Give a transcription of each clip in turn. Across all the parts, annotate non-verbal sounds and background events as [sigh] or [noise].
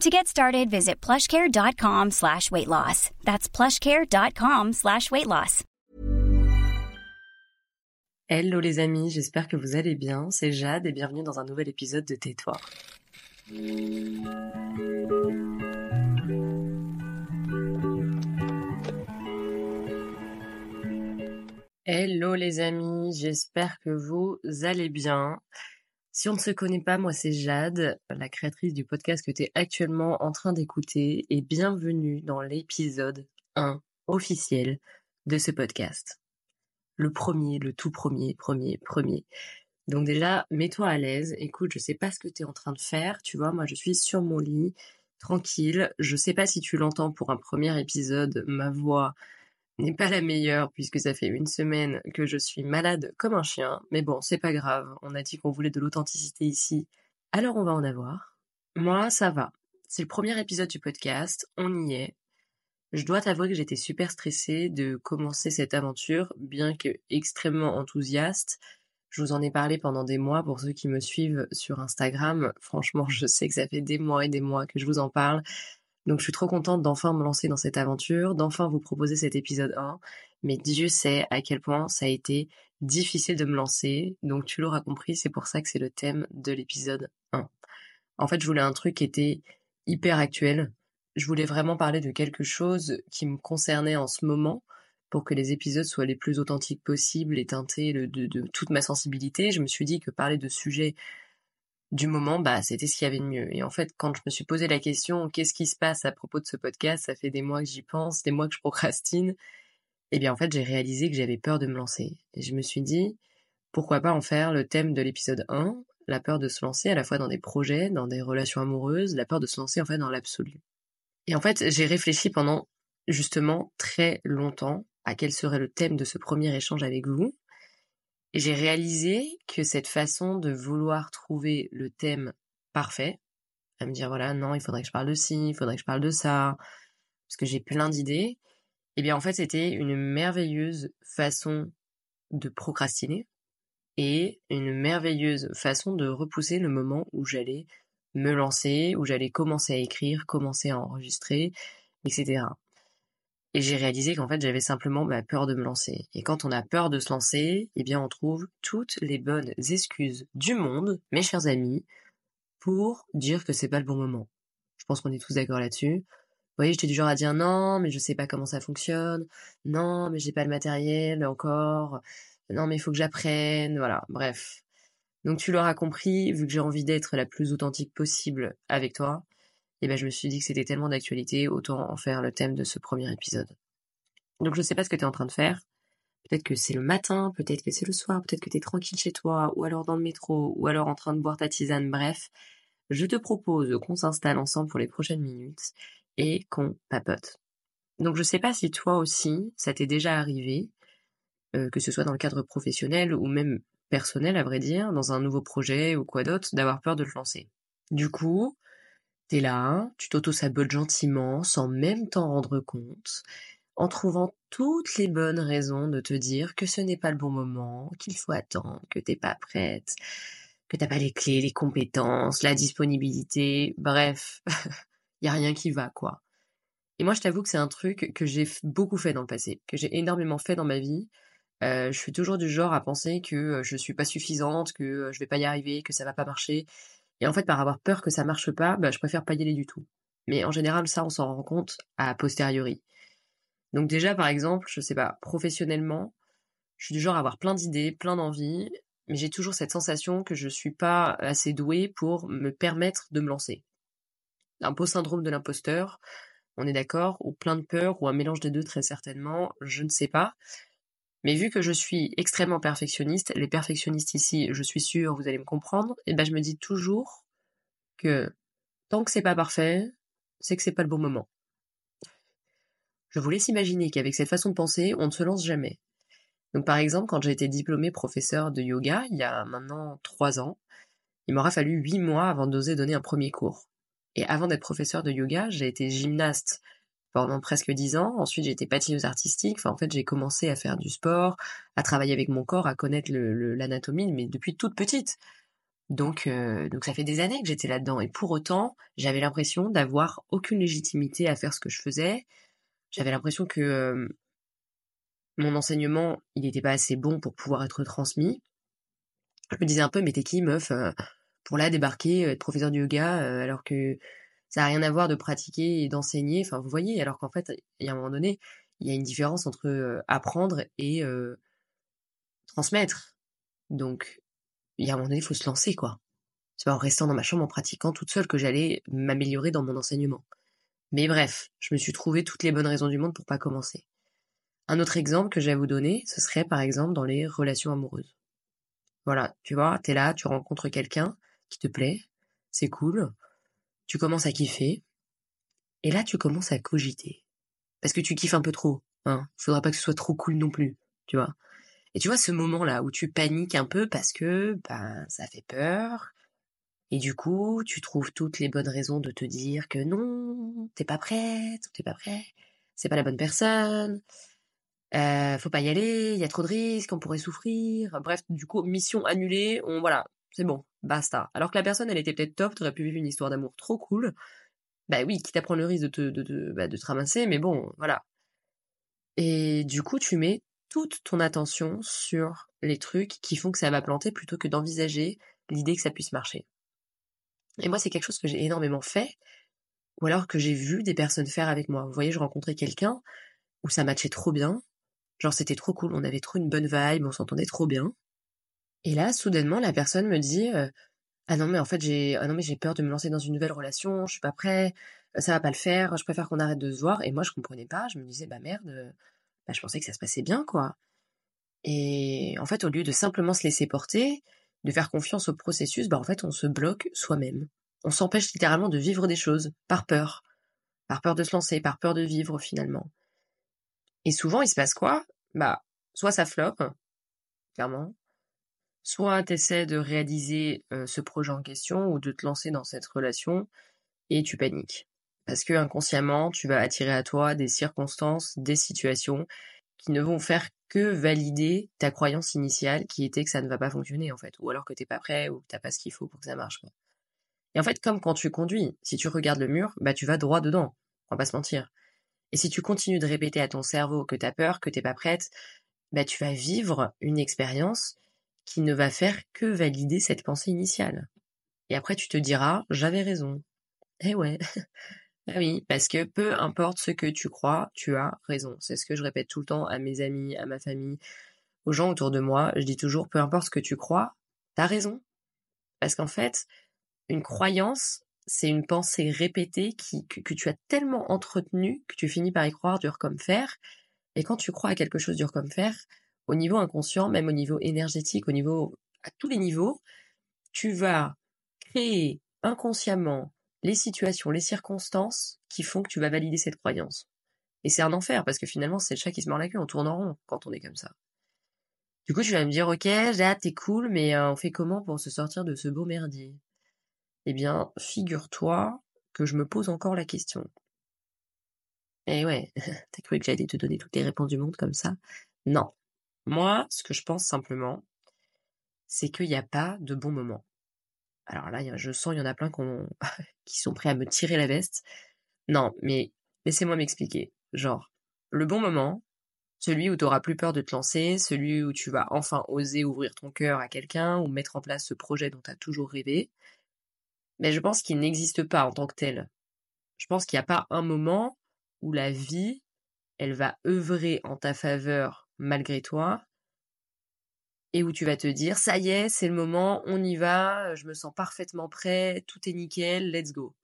To get started, visit plushcare.com slash weight loss. That's plushcare.com slash weight loss. Hello les amis, j'espère que vous allez bien. C'est Jade et bienvenue dans un nouvel épisode de Tais-toi. Hello les amis, j'espère que vous allez bien. Si on ne se connaît pas, moi c'est Jade, la créatrice du podcast que tu es actuellement en train d'écouter et bienvenue dans l'épisode 1 officiel de ce podcast. Le premier, le tout premier, premier, premier. Donc déjà, mets-toi à l'aise. Écoute, je sais pas ce que tu es en train de faire, tu vois, moi je suis sur mon lit, tranquille. Je sais pas si tu l'entends pour un premier épisode, ma voix n'est pas la meilleure puisque ça fait une semaine que je suis malade comme un chien. Mais bon, c'est pas grave. On a dit qu'on voulait de l'authenticité ici. Alors on va en avoir. Moi, ça va. C'est le premier épisode du podcast. On y est. Je dois t'avouer que j'étais super stressée de commencer cette aventure, bien que extrêmement enthousiaste. Je vous en ai parlé pendant des mois pour ceux qui me suivent sur Instagram. Franchement, [laughs] je sais que ça fait des mois et des mois que je vous en parle. Donc je suis trop contente d'enfin me lancer dans cette aventure, d'enfin vous proposer cet épisode 1. Mais Dieu sait à quel point ça a été difficile de me lancer. Donc tu l'auras compris, c'est pour ça que c'est le thème de l'épisode 1. En fait, je voulais un truc qui était hyper actuel. Je voulais vraiment parler de quelque chose qui me concernait en ce moment pour que les épisodes soient les plus authentiques possibles et teintés de, de toute ma sensibilité. Je me suis dit que parler de sujets du moment, bah, c'était ce qu'il y avait de mieux. Et en fait, quand je me suis posé la question, qu'est-ce qui se passe à propos de ce podcast, ça fait des mois que j'y pense, des mois que je procrastine, eh bien en fait, j'ai réalisé que j'avais peur de me lancer. Et je me suis dit, pourquoi pas en faire le thème de l'épisode 1, la peur de se lancer à la fois dans des projets, dans des relations amoureuses, la peur de se lancer en fait dans l'absolu. Et en fait, j'ai réfléchi pendant justement très longtemps à quel serait le thème de ce premier échange avec vous. J'ai réalisé que cette façon de vouloir trouver le thème parfait, à me dire voilà, non, il faudrait que je parle de ci, il faudrait que je parle de ça, parce que j'ai plein d'idées, eh bien en fait c'était une merveilleuse façon de procrastiner et une merveilleuse façon de repousser le moment où j'allais me lancer, où j'allais commencer à écrire, commencer à enregistrer, etc. Et j'ai réalisé qu'en fait, j'avais simplement bah, peur de me lancer. Et quand on a peur de se lancer, eh bien, on trouve toutes les bonnes excuses du monde, mes chers amis, pour dire que c'est pas le bon moment. Je pense qu'on est tous d'accord là-dessus. Vous voyez, j'étais du genre à dire non, mais je sais pas comment ça fonctionne. Non, mais j'ai pas le matériel encore. Non, mais il faut que j'apprenne. Voilà, bref. Donc tu l'auras compris, vu que j'ai envie d'être la plus authentique possible avec toi, et ben je me suis dit que c'était tellement d'actualité, autant en faire le thème de ce premier épisode. Donc je sais pas ce que tu es en train de faire. Peut-être que c'est le matin, peut-être que c'est le soir, peut-être que tu es tranquille chez toi, ou alors dans le métro, ou alors en train de boire ta tisane, bref. Je te propose qu'on s'installe ensemble pour les prochaines minutes et qu'on papote. Donc je sais pas si toi aussi, ça t'est déjà arrivé, euh, que ce soit dans le cadre professionnel ou même personnel à vrai dire, dans un nouveau projet ou quoi d'autre, d'avoir peur de te lancer. Du coup, T'es là, tu t'auto-sabotes gentiment, sans même t'en rendre compte, en trouvant toutes les bonnes raisons de te dire que ce n'est pas le bon moment, qu'il faut attendre, que t'es pas prête, que t'as pas les clés, les compétences, la disponibilité, bref, [laughs] y a rien qui va, quoi. Et moi, je t'avoue que c'est un truc que j'ai beaucoup fait dans le passé, que j'ai énormément fait dans ma vie. Euh, je suis toujours du genre à penser que euh, je suis pas suffisante, que euh, je vais pas y arriver, que ça va pas marcher. Et en fait, par avoir peur que ça marche pas, bah, je préfère pas y aller du tout. Mais en général, ça, on s'en rend compte à posteriori. Donc déjà, par exemple, je sais pas, professionnellement, je suis du genre à avoir plein d'idées, plein d'envies, mais j'ai toujours cette sensation que je suis pas assez douée pour me permettre de me lancer. Un beau syndrome de l'imposteur, on est d'accord, ou plein de peur, ou un mélange des deux très certainement, je ne sais pas. Mais vu que je suis extrêmement perfectionniste, les perfectionnistes ici, je suis sûre, vous allez me comprendre, et ben je me dis toujours que tant que c'est pas parfait, c'est que c'est pas le bon moment. Je vous laisse imaginer qu'avec cette façon de penser, on ne se lance jamais. Donc par exemple, quand j'ai été diplômée professeur de yoga, il y a maintenant trois ans, il m'aura fallu huit mois avant d'oser donner un premier cours. Et avant d'être professeur de yoga, j'ai été gymnaste pendant presque dix ans. Ensuite, j'ai été patineuse artistique. En fait, j'ai commencé à faire du sport, à travailler avec mon corps, à connaître l'anatomie, mais depuis toute petite. Donc, euh, donc ça fait des années que j'étais là-dedans. Et pour autant, j'avais l'impression d'avoir aucune légitimité à faire ce que je faisais. J'avais l'impression que euh, mon enseignement, il n'était pas assez bon pour pouvoir être transmis. Je me disais un peu, mais t'es qui, meuf, euh, pour là débarquer, être professeur de yoga, alors que ça n'a rien à voir de pratiquer et d'enseigner. Enfin, vous voyez, alors qu'en fait, il y a un moment donné, il y a une différence entre apprendre et transmettre. Donc, il y a un moment donné, il faut se lancer, quoi. C'est pas en restant dans ma chambre en pratiquant toute seule que j'allais m'améliorer dans mon enseignement. Mais bref, je me suis trouvé toutes les bonnes raisons du monde pour pas commencer. Un autre exemple que j'ai à vous donner, ce serait par exemple dans les relations amoureuses. Voilà, tu vois, t'es là, tu rencontres quelqu'un qui te plaît, c'est cool, tu commences à kiffer, et là tu commences à cogiter. Parce que tu kiffes un peu trop, hein. Faudra pas que ce soit trop cool non plus, tu vois. Et tu vois ce moment-là où tu paniques un peu parce que ben ça fait peur. Et du coup, tu trouves toutes les bonnes raisons de te dire que non, t'es pas prête, t'es pas prêt, c'est pas la bonne personne, euh, faut pas y aller, il y a trop de risques, on pourrait souffrir. Bref, du coup, mission annulée, on voilà, c'est bon, basta. Alors que la personne, elle était peut-être top, t'aurais pu vivre une histoire d'amour trop cool. Bah oui, qui t'apprend le risque de te, de, de, bah, de te ramasser, mais bon, voilà. Et du coup, tu mets toute ton attention sur les trucs qui font que ça va planter plutôt que d'envisager l'idée que ça puisse marcher. Et moi, c'est quelque chose que j'ai énormément fait, ou alors que j'ai vu des personnes faire avec moi. Vous voyez, je rencontrais quelqu'un où ça matchait trop bien, genre c'était trop cool, on avait trop une bonne vibe, on s'entendait trop bien. Et là, soudainement, la personne me dit euh, ah non mais en fait j'ai ah j'ai peur de me lancer dans une nouvelle relation, je suis pas prêt, ça va pas le faire, je préfère qu'on arrête de se voir. Et moi, je comprenais pas, je me disais bah merde, bah, je pensais que ça se passait bien, quoi. Et en fait, au lieu de simplement se laisser porter, de faire confiance au processus, bah en fait, on se bloque soi-même. On s'empêche littéralement de vivre des choses par peur, par peur de se lancer, par peur de vivre finalement. Et souvent, il se passe quoi? Bah, soit ça floppe, clairement, soit t'essaies de réaliser euh, ce projet en question ou de te lancer dans cette relation et tu paniques. Parce que inconsciemment, tu vas attirer à toi des circonstances, des situations qui ne vont faire que valider ta croyance initiale qui était que ça ne va pas fonctionner en fait, ou alors que t'es pas prêt ou que t'as pas ce qu'il faut pour que ça marche. Et en fait, comme quand tu conduis, si tu regardes le mur, bah tu vas droit dedans. On va pas se mentir. Et si tu continues de répéter à ton cerveau que t'as peur, que t'es pas prête, bah tu vas vivre une expérience qui ne va faire que valider cette pensée initiale. Et après tu te diras j'avais raison. Eh ouais. [laughs] Ah oui, parce que peu importe ce que tu crois, tu as raison. C'est ce que je répète tout le temps à mes amis, à ma famille, aux gens autour de moi. Je dis toujours, peu importe ce que tu crois, t'as raison. Parce qu'en fait, une croyance, c'est une pensée répétée qui, que, tu as tellement entretenue que tu finis par y croire dur comme fer. Et quand tu crois à quelque chose dur comme fer, au niveau inconscient, même au niveau énergétique, au niveau, à tous les niveaux, tu vas créer inconsciemment les situations, les circonstances qui font que tu vas valider cette croyance. Et c'est un enfer, parce que finalement, c'est le chat qui se mord la queue, on tourne en rond quand on est comme ça. Du coup, tu vas me dire, ok, là, t'es cool, mais euh, on fait comment pour se sortir de ce beau merdier? Eh bien, figure-toi que je me pose encore la question. Eh ouais, [laughs] t'as cru que j'allais te donner toutes les réponses du monde comme ça? Non. Moi, ce que je pense simplement, c'est qu'il n'y a pas de bon moment. Alors là, je sens, il y en a plein [laughs] qui sont prêts à me tirer la veste. Non, mais Laissez-moi m'expliquer. Genre, le bon moment, celui où tu auras plus peur de te lancer, celui où tu vas enfin oser ouvrir ton cœur à quelqu'un ou mettre en place ce projet dont tu as toujours rêvé. Mais je pense qu'il n'existe pas en tant que tel. Je pense qu'il n'y a pas un moment où la vie, elle va œuvrer en ta faveur malgré toi et où tu vas te dire ça y est, c'est le moment, on y va, je me sens parfaitement prêt, tout est nickel, let's go.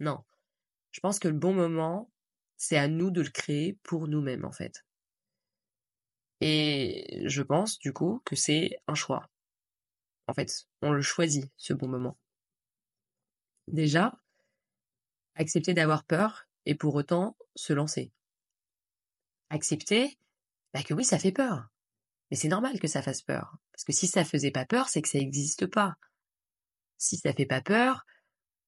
Non. Je pense que le bon moment, c'est à nous de le créer pour nous-mêmes en fait. Et je pense du coup que c'est un choix. En fait, on le choisit, ce bon moment. Déjà, accepter d'avoir peur et pour autant se lancer. Accepter bah que oui, ça fait peur. Mais c'est normal que ça fasse peur. Parce que si ça faisait pas peur, c'est que ça n'existe pas. Si ça fait pas peur,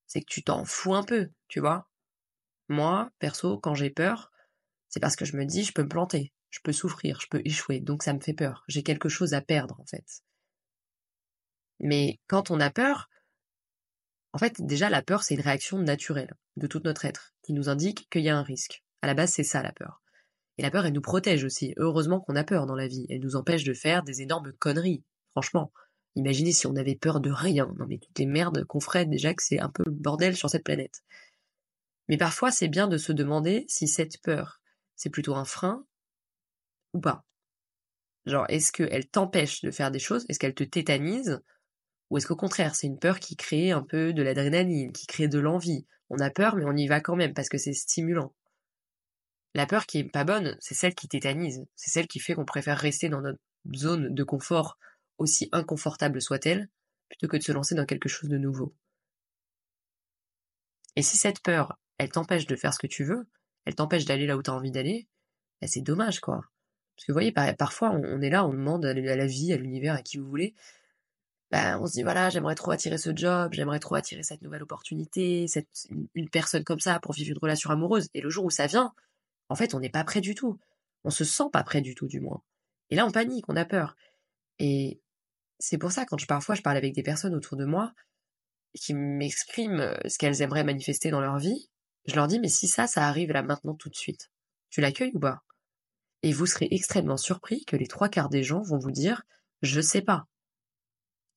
c'est que tu t'en fous un peu, tu vois. Moi, perso, quand j'ai peur, c'est parce que je me dis je peux me planter, je peux souffrir, je peux échouer, donc ça me fait peur. J'ai quelque chose à perdre en fait. Mais quand on a peur, en fait, déjà la peur c'est une réaction naturelle de tout notre être qui nous indique qu'il y a un risque. À la base, c'est ça la peur. Et la peur, elle nous protège aussi. Heureusement qu'on a peur dans la vie. Elle nous empêche de faire des énormes conneries. Franchement. Imaginez si on avait peur de rien. Non mais toutes les merdes qu'on ferait déjà que c'est un peu le bordel sur cette planète. Mais parfois, c'est bien de se demander si cette peur, c'est plutôt un frein ou pas. Genre, est-ce qu'elle t'empêche de faire des choses? Est-ce qu'elle te tétanise? Ou est-ce qu'au contraire, c'est une peur qui crée un peu de l'adrénaline, qui crée de l'envie? On a peur, mais on y va quand même parce que c'est stimulant. La peur qui est pas bonne, c'est celle qui tétanise, c'est celle qui fait qu'on préfère rester dans notre zone de confort, aussi inconfortable soit-elle, plutôt que de se lancer dans quelque chose de nouveau. Et si cette peur, elle t'empêche de faire ce que tu veux, elle t'empêche d'aller là où tu envie d'aller, bah c'est dommage quoi. Parce que vous voyez, parfois on est là, on demande à la vie, à l'univers, à qui vous voulez, bah, on se dit voilà, j'aimerais trop attirer ce job, j'aimerais trop attirer cette nouvelle opportunité, une personne comme ça pour vivre une relation amoureuse. Et le jour où ça vient, en fait, on n'est pas prêt du tout. On se sent pas prêt du tout, du moins. Et là, on panique, on a peur. Et c'est pour ça, quand parfois je parle avec des personnes autour de moi qui m'expriment euh, ce qu'elles aimeraient manifester dans leur vie, je leur dis, mais si ça, ça arrive là maintenant tout de suite, tu l'accueilles ou pas? Et vous serez extrêmement surpris que les trois quarts des gens vont vous dire, je sais pas.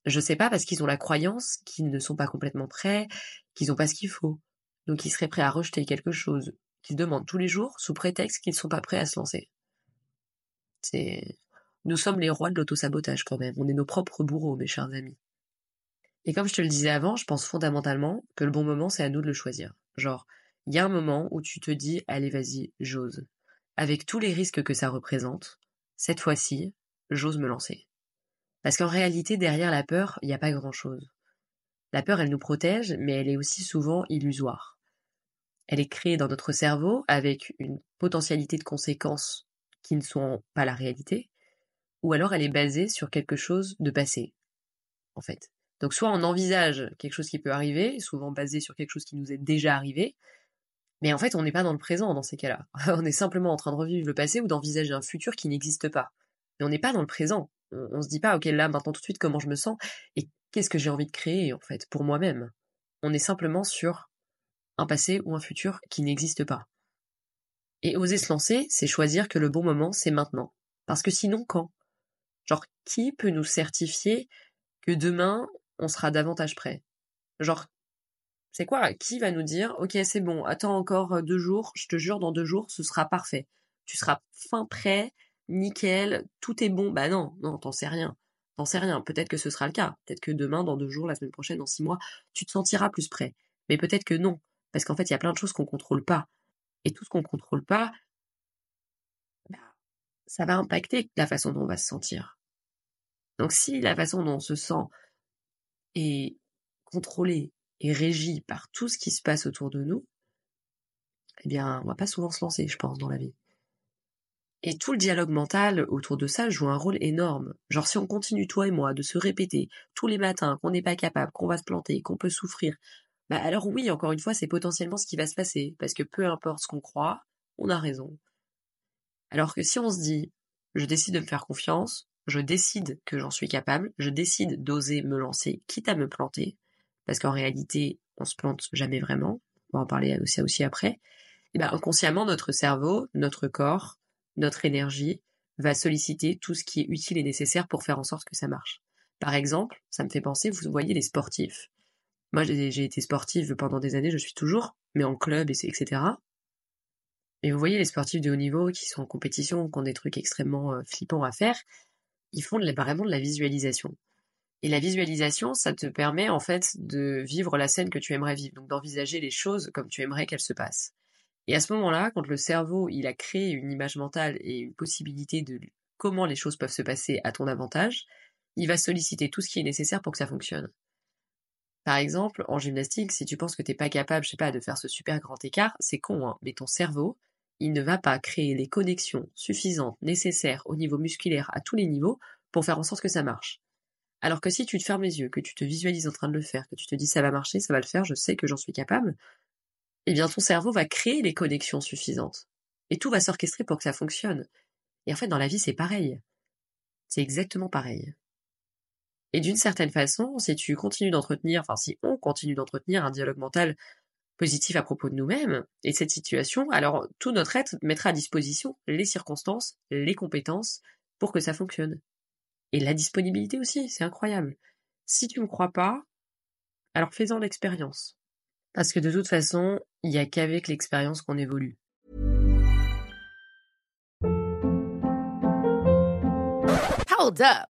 Je sais pas parce qu'ils ont la croyance qu'ils ne sont pas complètement prêts, qu'ils n'ont pas ce qu'il faut. Donc ils seraient prêts à rejeter quelque chose, qu'ils demandent tous les jours sous prétexte qu'ils ne sont pas prêts à se lancer. C'est, nous sommes les rois de l'autosabotage quand même. On est nos propres bourreaux, mes chers amis. Et comme je te le disais avant, je pense fondamentalement que le bon moment, c'est à nous de le choisir. Genre, il y a un moment où tu te dis, allez, vas-y, j'ose. Avec tous les risques que ça représente, cette fois-ci, j'ose me lancer. Parce qu'en réalité, derrière la peur, il n'y a pas grand-chose. La peur, elle nous protège, mais elle est aussi souvent illusoire. Elle est créée dans notre cerveau avec une potentialité de conséquences qui ne sont pas la réalité, ou alors elle est basée sur quelque chose de passé, en fait. Donc soit on envisage quelque chose qui peut arriver, souvent basé sur quelque chose qui nous est déjà arrivé, mais en fait on n'est pas dans le présent dans ces cas-là. [laughs] on est simplement en train de revivre le passé ou d'envisager un futur qui n'existe pas. Mais on n'est pas dans le présent. On, on se dit pas, ok là maintenant tout de suite comment je me sens et qu'est-ce que j'ai envie de créer en fait pour moi-même. On est simplement sur un passé ou un futur qui n'existe pas. Et oser se lancer, c'est choisir que le bon moment, c'est maintenant. Parce que sinon, quand? Genre, qui peut nous certifier que demain, on sera davantage prêt? Genre, c'est quoi? Qui va nous dire, ok, c'est bon, attends encore deux jours, je te jure, dans deux jours, ce sera parfait. Tu seras fin prêt, nickel, tout est bon. Bah non, non, t'en sais rien. T'en sais rien. Peut-être que ce sera le cas. Peut-être que demain, dans deux jours, la semaine prochaine, dans six mois, tu te sentiras plus prêt. Mais peut-être que non. Parce qu'en fait, il y a plein de choses qu'on contrôle pas. Et tout ce qu'on contrôle pas, bah, ça va impacter la façon dont on va se sentir. Donc si la façon dont on se sent est contrôlée et régie par tout ce qui se passe autour de nous, eh bien, on va pas souvent se lancer, je pense, dans la vie. Et tout le dialogue mental autour de ça joue un rôle énorme. Genre si on continue, toi et moi, de se répéter tous les matins qu'on n'est pas capable, qu'on va se planter, qu'on peut souffrir, bah alors oui, encore une fois, c'est potentiellement ce qui va se passer, parce que peu importe ce qu'on croit, on a raison. Alors que si on se dit, je décide de me faire confiance, je décide que j'en suis capable, je décide d'oser me lancer, quitte à me planter, parce qu'en réalité, on se plante jamais vraiment, on va en parler aussi, aussi après, Et ben, inconsciemment, notre cerveau, notre corps, notre énergie va solliciter tout ce qui est utile et nécessaire pour faire en sorte que ça marche. Par exemple, ça me fait penser, vous voyez les sportifs. Moi, j'ai été sportive pendant des années, je suis toujours, mais en club, etc. Et vous voyez les sportifs de haut niveau qui sont en compétition, qui ont des trucs extrêmement euh, flippants à faire, ils font vraiment de la visualisation. Et la visualisation, ça te permet en fait de vivre la scène que tu aimerais vivre, donc d'envisager les choses comme tu aimerais qu'elles se passent. Et à ce moment-là, quand le cerveau, il a créé une image mentale et une possibilité de comment les choses peuvent se passer à ton avantage, il va solliciter tout ce qui est nécessaire pour que ça fonctionne. Par exemple, en gymnastique, si tu penses que t'es pas capable, je sais pas, de faire ce super grand écart, c'est con, hein, mais ton cerveau, il ne va pas créer les connexions suffisantes, nécessaires au niveau musculaire à tous les niveaux pour faire en sorte que ça marche. Alors que si tu te fermes les yeux, que tu te visualises en train de le faire, que tu te dis ça va marcher, ça va le faire, je sais que j'en suis capable, eh bien ton cerveau va créer les connexions suffisantes. Et tout va s'orchestrer pour que ça fonctionne. Et en fait, dans la vie, c'est pareil. C'est exactement pareil. Et d'une certaine façon, si tu continues d'entretenir, enfin si on continue d'entretenir un dialogue mental positif à propos de nous-mêmes et de cette situation, alors tout notre être mettra à disposition les circonstances, les compétences pour que ça fonctionne. Et la disponibilité aussi, c'est incroyable. Si tu ne me crois pas, alors fais-en l'expérience. Parce que de toute façon, il n'y a qu'avec l'expérience qu'on évolue. Hold up.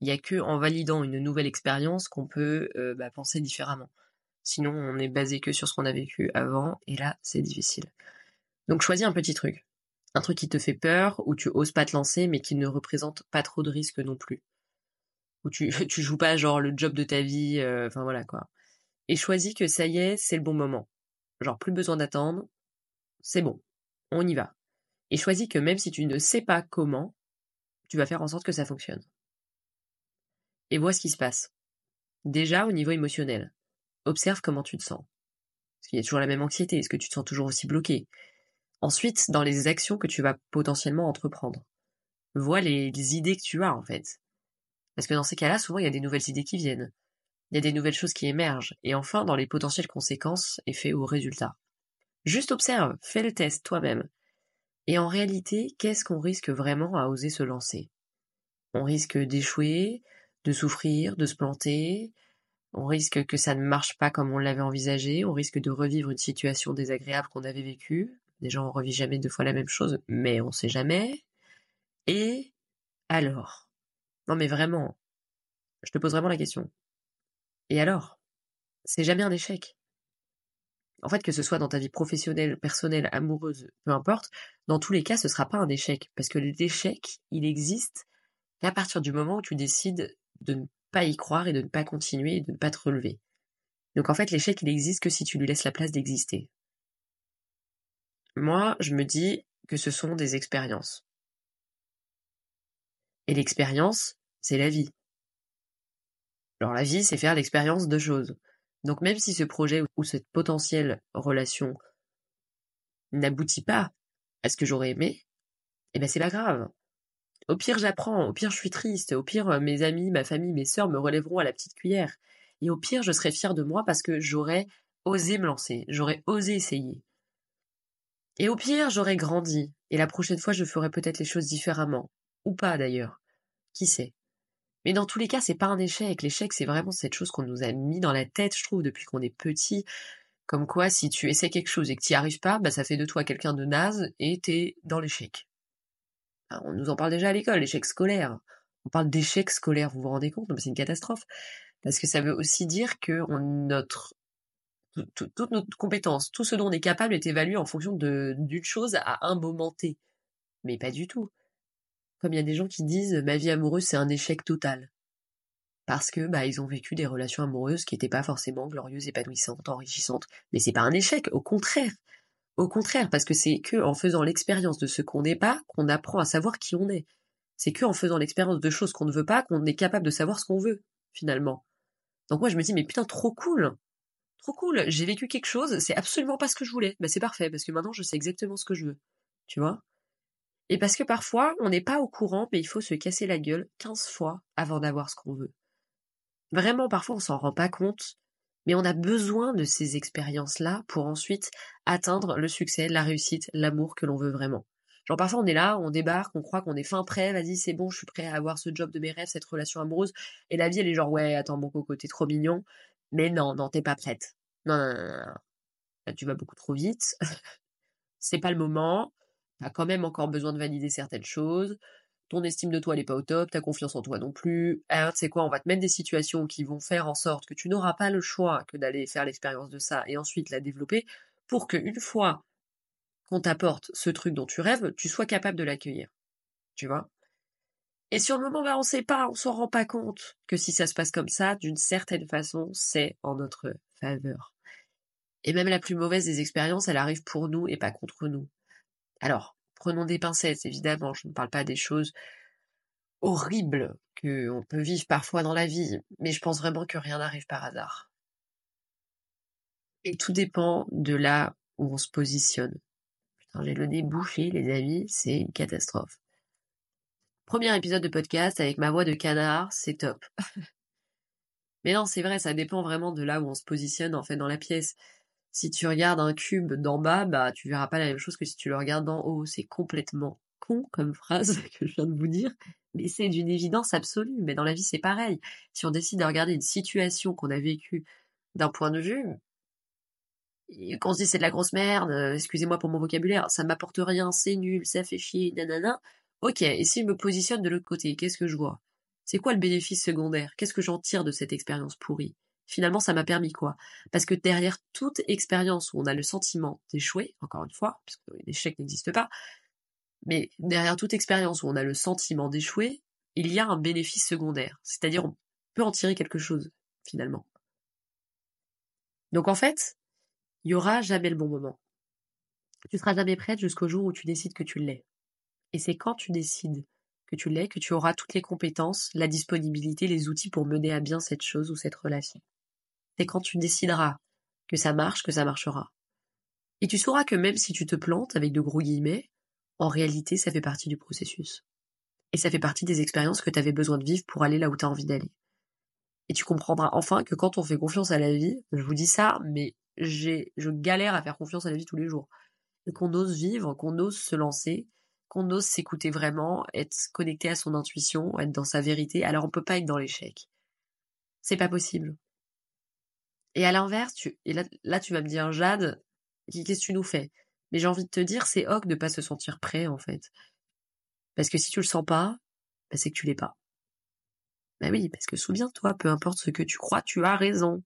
Il n'y a que en validant une nouvelle expérience qu'on peut euh, bah, penser différemment. Sinon, on est basé que sur ce qu'on a vécu avant, et là, c'est difficile. Donc choisis un petit truc. un truc qui te fait peur, ou tu oses pas te lancer, mais qui ne représente pas trop de risques non plus. Ou tu, [laughs] tu joues pas genre le job de ta vie, euh, enfin voilà quoi. Et choisis que ça y est, c'est le bon moment. Genre plus besoin d'attendre, c'est bon, on y va. Et choisis que même si tu ne sais pas comment, tu vas faire en sorte que ça fonctionne. Et vois ce qui se passe. Déjà au niveau émotionnel, observe comment tu te sens. Est-ce qu'il y a toujours la même anxiété Est-ce que tu te sens toujours aussi bloqué? Ensuite, dans les actions que tu vas potentiellement entreprendre, vois les, idées que tu as en fait. Parce que dans ces cas-là, souvent, il y a des nouvelles idées qui viennent. Il y a des nouvelles choses qui émergent. Et enfin, dans les potentielles conséquences, effets ou résultats. Juste observe, fais le test toi-même. Et en réalité, qu'est-ce qu'on risque vraiment à oser se lancer? On risque d'échouer, de souffrir, de se planter, on risque que ça ne marche pas comme on l'avait envisagé, on risque de revivre une situation désagréable qu'on avait vécue, Déjà, on revit jamais deux fois la même chose, mais on sait jamais. Et alors? Non mais vraiment, je te pose vraiment la question. Et alors? C'est jamais un échec. En fait, que ce soit dans ta vie professionnelle, personnelle, amoureuse, peu importe, dans tous les cas, ce sera pas un échec. Parce que l'échec, il existe qu'à partir du moment où tu décides de ne pas y croire et de ne pas continuer et de ne pas te relever. Donc en fait, l'échec, il existe que si tu lui laisses la place d'exister. Moi, je me dis que ce sont des expériences. Et l'expérience, c'est la vie. Alors la vie, c'est faire l'expérience de choses. Donc même si ce projet ou cette potentielle relation n'aboutit pas à ce que j'aurais aimé, eh ben c'est pas grave. Au pire, j'apprends, au pire, je suis triste, au pire, mes amis, ma famille, mes sœurs me relèveront à la petite cuillère. Et au pire, je serai fière de moi parce que j'aurais osé me lancer, j'aurais osé essayer. Et au pire, j'aurais grandi, et la prochaine fois, je ferai peut-être les choses différemment. Ou pas d'ailleurs. Qui sait? Mais dans tous les cas, c'est pas un échec. L'échec, c'est vraiment cette chose qu'on nous a mis dans la tête, je trouve, depuis qu'on est petit. Comme quoi, si tu essaies quelque chose et que tu n'y arrives pas, bah, ça fait de toi quelqu'un de naze et t'es dans l'échec. On nous en parle déjà à l'école, l'échec scolaire. On parle d'échec scolaire, vous vous rendez compte? C'est une catastrophe. Parce que ça veut aussi dire que notre toute notre compétence, tout ce dont on est capable est évalué en fonction d'une chose à un moment T. Mais pas du tout. Comme il y a des gens qui disent ma vie amoureuse c'est un échec total. Parce que bah ils ont vécu des relations amoureuses qui n'étaient pas forcément glorieuses, épanouissantes, enrichissantes. Mais c'est pas un échec, au contraire. Au contraire, parce que c'est que en faisant l'expérience de ce qu'on n'est pas qu'on apprend à savoir qui on est. C'est que en faisant l'expérience de choses qu'on ne veut pas qu'on est capable de savoir ce qu'on veut, finalement. Donc moi je me dis mais putain trop cool trop cool, j'ai vécu quelque chose, c'est absolument pas ce que je voulais. Bah c'est parfait, parce que maintenant je sais exactement ce que je veux. Tu vois? Et parce que parfois, on n'est pas au courant, mais il faut se casser la gueule 15 fois avant d'avoir ce qu'on veut. Vraiment, parfois on s'en rend pas compte, mais on a besoin de ces expériences-là pour ensuite atteindre le succès, la réussite, l'amour que l'on veut vraiment. Genre parfois on est là, on débarque, on croit qu'on est fin prêt, vas-y c'est bon, je suis prêt à avoir ce job de mes rêves, cette relation amoureuse, et la vie elle est genre ouais attends mon coco t'es trop mignon, mais non non t'es pas prête. Non, non, non. tu vas beaucoup trop vite. [laughs] c'est pas le moment. T'as quand même encore besoin de valider certaines choses. Ton estime de toi, elle est pas au top. Ta confiance en toi non plus. Alors, tu sais quoi, on va te mettre des situations qui vont faire en sorte que tu n'auras pas le choix que d'aller faire l'expérience de ça et ensuite la développer pour que une fois qu'on t'apporte ce truc dont tu rêves, tu sois capable de l'accueillir. Tu vois? Et sur le moment, bah, on sait pas, on s'en rend pas compte que si ça se passe comme ça, d'une certaine façon, c'est en notre faveur. Et même la plus mauvaise des expériences, elle arrive pour nous et pas contre nous. Alors, prenons des pincettes, évidemment, je ne parle pas des choses horribles qu'on peut vivre parfois dans la vie, mais je pense vraiment que rien n'arrive par hasard. Et tout dépend de là où on se positionne. Putain, j'ai le nez bouché, les amis, c'est une catastrophe. Premier épisode de podcast avec ma voix de canard, c'est top. [laughs] mais non, c'est vrai, ça dépend vraiment de là où on se positionne en fait dans la pièce si tu regardes un cube d'en bas, bah tu verras pas la même chose que si tu le regardes d'en haut. C'est complètement con comme phrase [laughs] que je viens de vous dire, mais c'est d'une évidence absolue. Mais dans la vie, c'est pareil. Si on décide de regarder une situation qu'on a vécue d'un point de vue, qu'on se dit c'est de la grosse merde, euh, excusez-moi pour mon vocabulaire, ça m'apporte rien, c'est nul, ça fait chier, nanana. Ok, et si je me positionne de l'autre côté, qu'est-ce que je vois? C'est quoi le bénéfice secondaire? Qu'est-ce que j'en tire de cette expérience pourrie? Finalement ça m'a permis quoi Parce que derrière toute expérience où on a le sentiment d'échouer, encore une fois, parce que l'échec n'existe pas, mais derrière toute expérience où on a le sentiment d'échouer, il y a un bénéfice secondaire, c'est-à-dire on peut en tirer quelque chose finalement. Donc en fait, il y aura jamais le bon moment. Tu seras jamais prête jusqu'au jour où tu décides que tu l'es. Et c'est quand tu décides que tu l'es que tu auras toutes les compétences, la disponibilité, les outils pour mener à bien cette chose ou cette relation c'est quand tu décideras que ça marche, que ça marchera. Et tu sauras que même si tu te plantes, avec de gros guillemets, en réalité, ça fait partie du processus. Et ça fait partie des expériences que tu avais besoin de vivre pour aller là où tu as envie d'aller. Et tu comprendras enfin que quand on fait confiance à la vie, je vous dis ça, mais j'ai, je galère à faire confiance à la vie tous les jours. Qu'on ose vivre, qu'on ose se lancer, qu'on ose s'écouter vraiment, être connecté à son intuition, être dans sa vérité. Alors on peut pas être dans l'échec. C'est pas possible. Et à l'inverse, et là, tu vas me dire, Jade, qu'est-ce que tu nous fais? Mais j'ai envie de te dire, c'est ok de pas se sentir prêt, en fait. Parce que si tu le sens pas, bah, c'est que tu l'es pas. Bah oui, parce que souviens-toi, peu importe ce que tu crois, tu as raison.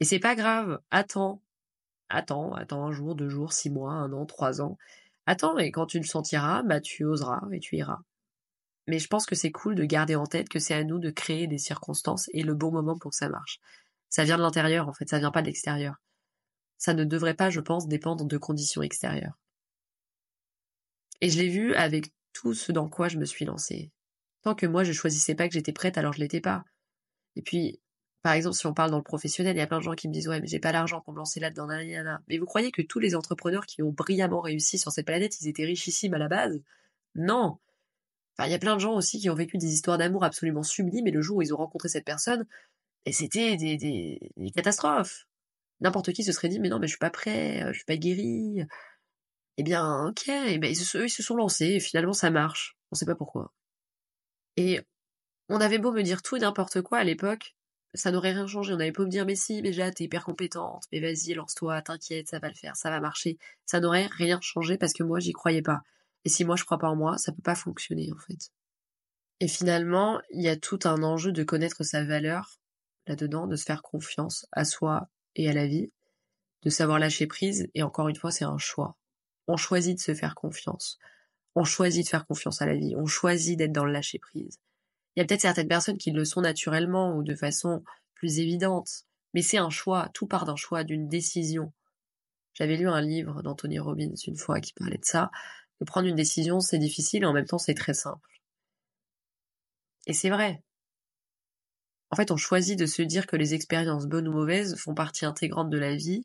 Et c'est pas grave. Attends. Attends, attends un jour, deux jours, six mois, un an, trois ans. Attends, et quand tu le sentiras, bah tu oseras et tu iras. Mais je pense que c'est cool de garder en tête que c'est à nous de créer des circonstances et le bon moment pour que ça marche. Ça vient de l'intérieur, en fait, ça vient pas de l'extérieur. Ça ne devrait pas, je pense, dépendre de conditions extérieures. Et je l'ai vu avec tout ce dans quoi je me suis lancée. Tant que moi, je choisissais pas que j'étais prête, alors je l'étais pas. Et puis, par exemple, si on parle dans le professionnel, il y a plein de gens qui me disent ouais, mais j'ai pas l'argent pour me lancer là-dedans, Mais vous croyez que tous les entrepreneurs qui ont brillamment réussi sur cette planète, ils étaient richissimes à la base? Non. Il y a plein de gens aussi qui ont vécu des histoires d'amour absolument sublimes, et le jour où ils ont rencontré cette personne, et c'était des, catastrophes. N'importe qui se serait dit, mais non, mais je suis pas prêt, euh, je suis pas guéri. Eh bien, ok, et ben, ils, se, ils se sont lancés, et finalement ça marche. On sait pas pourquoi. Et on avait beau me dire tout et n'importe quoi à l'époque, ça n'aurait rien changé. On avait pas me dire, mais si, mais Jade, t'es hyper compétente, mais vas-y, lance-toi, t'inquiète, ça va le faire, ça va marcher. Ça n'aurait rien changé parce que moi, j'y croyais pas. Et si moi, je crois pas en moi, ça peut pas fonctionner, en fait. Et finalement, il y a tout un enjeu de connaître sa valeur là-dedans, de se faire confiance à soi et à la vie, de savoir lâcher prise. Et encore une fois, c'est un choix. On choisit de se faire confiance. On choisit de faire confiance à la vie. On choisit d'être dans le lâcher prise. Il y a peut-être certaines personnes qui le sont naturellement ou de façon plus évidente, mais c'est un choix, tout part d'un choix, d'une décision. J'avais lu un livre d'Anthony Robbins une fois qui parlait de ça. De prendre une décision, c'est difficile et en même temps c'est très simple. Et c'est vrai. En fait, on choisit de se dire que les expériences bonnes ou mauvaises font partie intégrante de la vie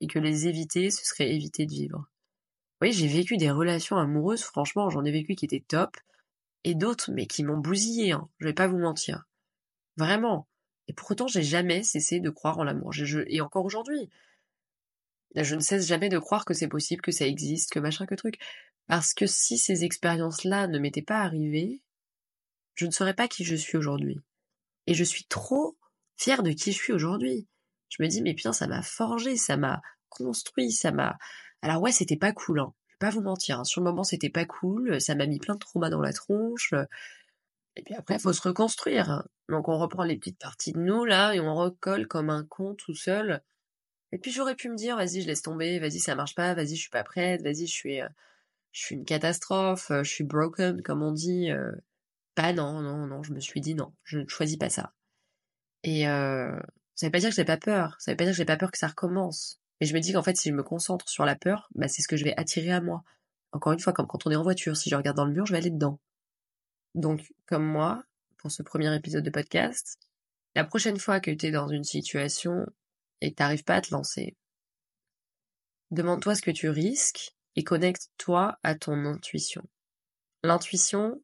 et que les éviter, ce serait éviter de vivre. Oui, j'ai vécu des relations amoureuses, franchement, j'en ai vécu qui étaient top, et d'autres, mais qui m'ont bousillé, hein, je vais pas vous mentir. Vraiment. Et pourtant, j'ai jamais cessé de croire en l'amour. et encore aujourd'hui. Je ne cesse jamais de croire que c'est possible, que ça existe, que machin, que truc. Parce que si ces expériences-là ne m'étaient pas arrivées, je ne serais pas qui je suis aujourd'hui. Et je suis trop fière de qui je suis aujourd'hui. Je me dis, mais putain, ça m'a forgé, ça m'a construit, ça m'a... Alors ouais, c'était pas cool, hein. Je vais pas vous mentir. Hein. Sur le moment, c'était pas cool. Ça m'a mis plein de traumas dans la tronche. Et puis après, faut se reconstruire. Donc on reprend les petites parties de nous, là, et on recolle comme un con tout seul. Et puis j'aurais pu me dire, vas-y, je laisse tomber, vas-y, ça marche pas, vas-y, je suis pas prête, vas-y, je suis, euh, une catastrophe, euh, je suis broken, comme on dit. Pas non, non, non, je me suis dit non, je ne choisis pas ça. Et euh, ça veut pas dire que j'ai pas peur, ça veut pas dire que j'ai pas peur que ça recommence. Mais je me dis qu'en fait, si je me concentre sur la peur, bah, c'est ce que je vais attirer à moi. Encore une fois, comme quand on est en voiture, si je regarde dans le mur, je vais aller dedans. Donc, comme moi, pour ce premier épisode de podcast, la prochaine fois que tu es dans une situation et que t'arrives pas à te lancer, demande-toi ce que tu risques et connecte-toi à ton intuition. L'intuition,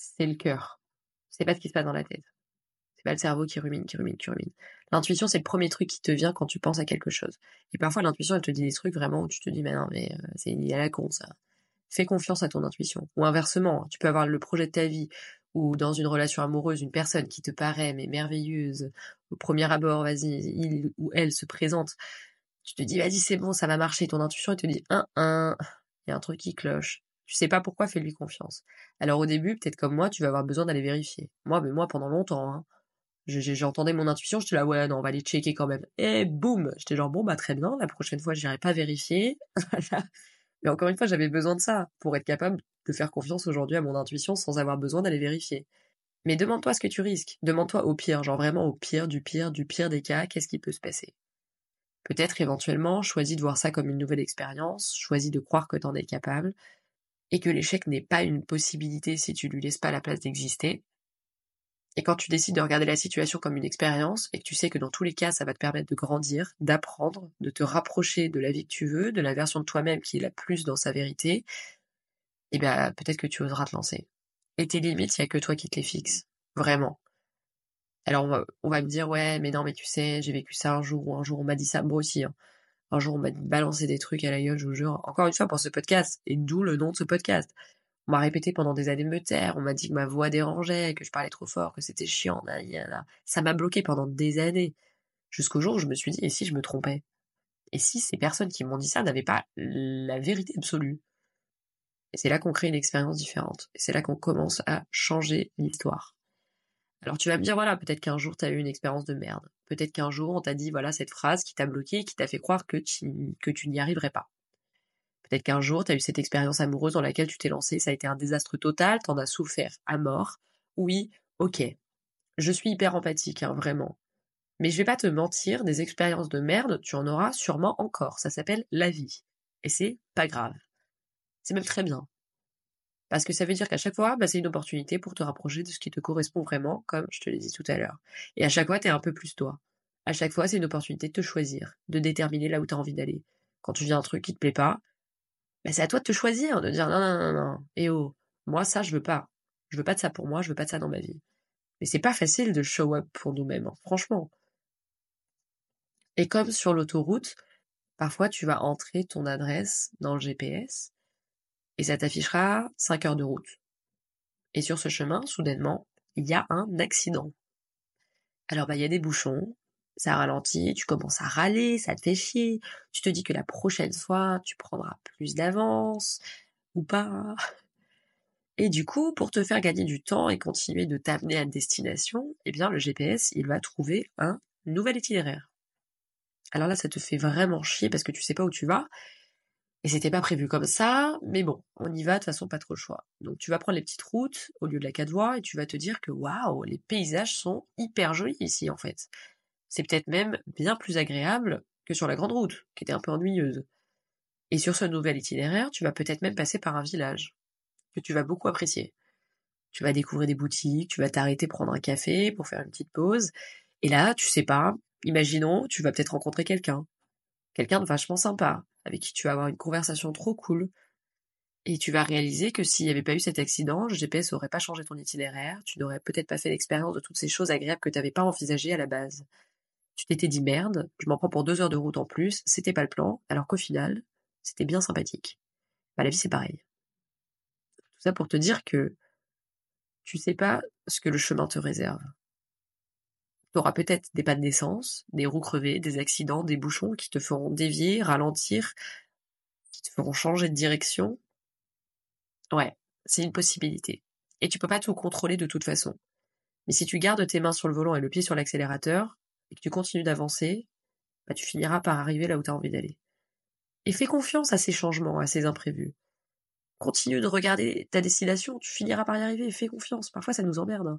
c'est le cœur. C'est pas ce qui se passe dans la tête. C'est pas le cerveau qui rumine, qui rumine, qui rumine. L'intuition, c'est le premier truc qui te vient quand tu penses à quelque chose. Et parfois, l'intuition, elle te dit des trucs vraiment où tu te dis, mais non, mais euh, c'est une à la con, ça. Fais confiance à ton intuition. Ou inversement, tu peux avoir le projet de ta vie ou dans une relation amoureuse, une personne qui te paraît mais merveilleuse, au premier abord, vas-y, il ou elle se présente. Tu te dis, vas-y, c'est bon, ça va marcher. Ton intuition, elle te dit, un, un, il y a un truc qui cloche. Tu sais pas pourquoi, fais-lui confiance. Alors au début, peut-être comme moi, tu vas avoir besoin d'aller vérifier. Moi, mais moi, pendant longtemps, hein, j'entendais mon intuition, je te là, ouais, non, on va aller checker quand même. Et boum, j'étais genre, bon, bah très bien, la prochaine fois, j'irai pas vérifier. [laughs] Mais encore une fois, j'avais besoin de ça pour être capable de faire confiance aujourd'hui à mon intuition sans avoir besoin d'aller vérifier. Mais demande-toi ce que tu risques. Demande-toi au pire, genre vraiment au pire, du pire, du pire des cas, qu'est-ce qui peut se passer? Peut-être éventuellement, choisis de voir ça comme une nouvelle expérience, choisis de croire que t'en es capable, et que l'échec n'est pas une possibilité si tu lui laisses pas la place d'exister, et quand tu décides de regarder la situation comme une expérience et que tu sais que dans tous les cas, ça va te permettre de grandir, d'apprendre, de te rapprocher de la vie que tu veux, de la version de toi-même qui est la plus dans sa vérité, eh bien, peut-être que tu oseras te lancer. Et tes limites, il n'y a que toi qui te les fixes. Vraiment. Alors, on va, me dire, ouais, mais non, mais tu sais, j'ai vécu ça un jour, ou un jour on m'a dit ça, moi aussi. Hein. Un jour on m'a balancé des trucs à la gueule, je vous jure. Encore une fois, pour ce podcast, et d'où le nom de ce podcast. On m'a répété pendant des années de me taire, on m'a dit que ma voix dérangeait, que je parlais trop fort, que c'était chiant, ça m'a bloqué pendant des années. Jusqu'au jour où je me suis dit, et si je me trompais? Et si ces personnes qui m'ont dit ça n'avaient pas la vérité absolue? Et c'est là qu'on crée une expérience différente. Et c'est là qu'on commence à changer l'histoire. Alors tu vas me dire, voilà, peut-être qu'un jour tu as eu une expérience de merde. Peut-être qu'un jour on t'a dit, voilà, cette phrase qui t'a bloqué, qui t'a fait croire que tu n'y arriverais pas. Peut-être qu'un jour, tu as eu cette expérience amoureuse dans laquelle tu t'es lancé, ça a été un désastre total, t'en as souffert à mort. Oui, ok. Je suis hyper empathique, hein, vraiment. Mais je vais pas te mentir, des expériences de merde, tu en auras sûrement encore. Ça s'appelle la vie. Et c'est pas grave. C'est même très bien. Parce que ça veut dire qu'à chaque fois, bah, c'est une opportunité pour te rapprocher de ce qui te correspond vraiment, comme je te l'ai dit tout à l'heure. Et à chaque fois, t'es un peu plus toi. À chaque fois, c'est une opportunité de te choisir, de déterminer là où t'as envie d'aller. Quand tu viens un truc qui te plaît pas, bah, c'est à toi de te choisir, de dire non, non, non, non, et eh oh, moi ça je veux pas. Je veux pas de ça pour moi, je veux pas de ça dans ma vie. Mais c'est pas facile de show up pour nous-mêmes, hein, franchement. Et comme sur l'autoroute, parfois tu vas entrer ton adresse dans le GPS et ça t'affichera 5 heures de route. Et sur ce chemin, soudainement, il y a un accident. Alors bah il y a des bouchons, ça ralentit, tu commences à râler, ça te fait chier, tu te dis que la prochaine fois tu prendras plus d'avance ou pas. Et du coup, pour te faire gagner du temps et continuer de t'amener à destination, eh bien le GPS, il va trouver un nouvel itinéraire. Alors là, ça te fait vraiment chier parce que tu sais pas où tu vas. Et c'était pas prévu comme ça, mais bon, on y va, de toute façon, pas trop le choix. Donc tu vas prendre les petites routes au lieu de la quatre et tu vas te dire que waouh, les paysages sont hyper jolis ici en fait. C'est peut-être même bien plus agréable que sur la grande route, qui était un peu ennuyeuse. Et sur ce nouvel itinéraire, tu vas peut-être même passer par un village que tu vas beaucoup apprécier. Tu vas découvrir des boutiques, tu vas t'arrêter prendre un café pour faire une petite pause. Et là, tu sais pas, imaginons, tu vas peut-être rencontrer quelqu'un. Quelqu'un de vachement sympa, avec qui tu vas avoir une conversation trop cool. Et tu vas réaliser que s'il n'y avait pas eu cet accident, le GPS aurait pas changé ton itinéraire, tu n'aurais peut-être pas fait l'expérience de toutes ces choses agréables que tu n'avais pas envisagées à la base. Tu t'étais dit merde, je m'en prends pour deux heures de route en plus, c'était pas le plan, alors qu'au final, c'était bien sympathique. Bah, la vie c'est pareil. Tout ça pour te dire que tu sais pas ce que le chemin te réserve. Tu auras peut-être des pas d'essence, des roues crevées, des accidents, des bouchons qui te feront dévier, ralentir, qui te feront changer de direction. Ouais, c'est une possibilité. Et tu peux pas tout contrôler de toute façon. Mais si tu gardes tes mains sur le volant et le pied sur l'accélérateur, et que tu continues d'avancer, bah tu finiras par arriver là où tu as envie d'aller. Et fais confiance à ces changements, à ces imprévus continue de regarder ta destination, tu finiras par y arriver, fais confiance. Parfois, ça nous emmerde. Hein.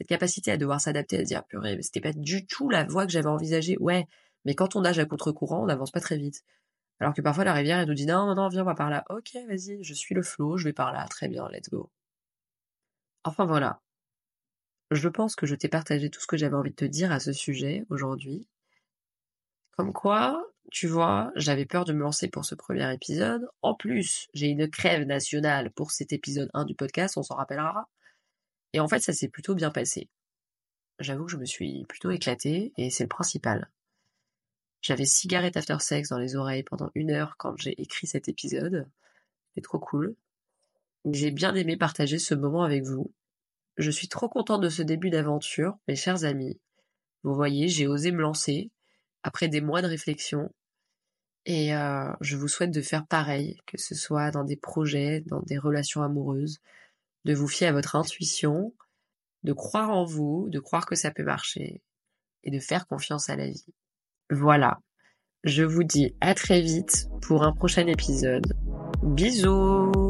Cette capacité à devoir s'adapter, à dire, purée, c'était pas du tout la voie que j'avais envisagée. Ouais, mais quand on nage à contre-courant, on n'avance pas très vite. Alors que parfois, la rivière, elle nous dit, non, non, viens, on va par là. Ok, vas-y, je suis le flot, je vais par là. Très bien, let's go. Enfin, voilà. Je pense que je t'ai partagé tout ce que j'avais envie de te dire à ce sujet aujourd'hui. Comme quoi, tu vois, j'avais peur de me lancer pour ce premier épisode. En plus, j'ai une crève nationale pour cet épisode 1 du podcast, on s'en rappellera. Et en fait, ça s'est plutôt bien passé. J'avoue que je me suis plutôt éclatée, et c'est le principal. J'avais cigarette after sex dans les oreilles pendant une heure quand j'ai écrit cet épisode. C'était trop cool. J'ai bien aimé partager ce moment avec vous. Je suis trop contente de ce début d'aventure, mes chers amis. Vous voyez, j'ai osé me lancer, après des mois de réflexion. Et euh, je vous souhaite de faire pareil, que ce soit dans des projets, dans des relations amoureuses, de vous fier à votre intuition, de croire en vous, de croire que ça peut marcher, et de faire confiance à la vie. Voilà. Je vous dis à très vite pour un prochain épisode. Bisous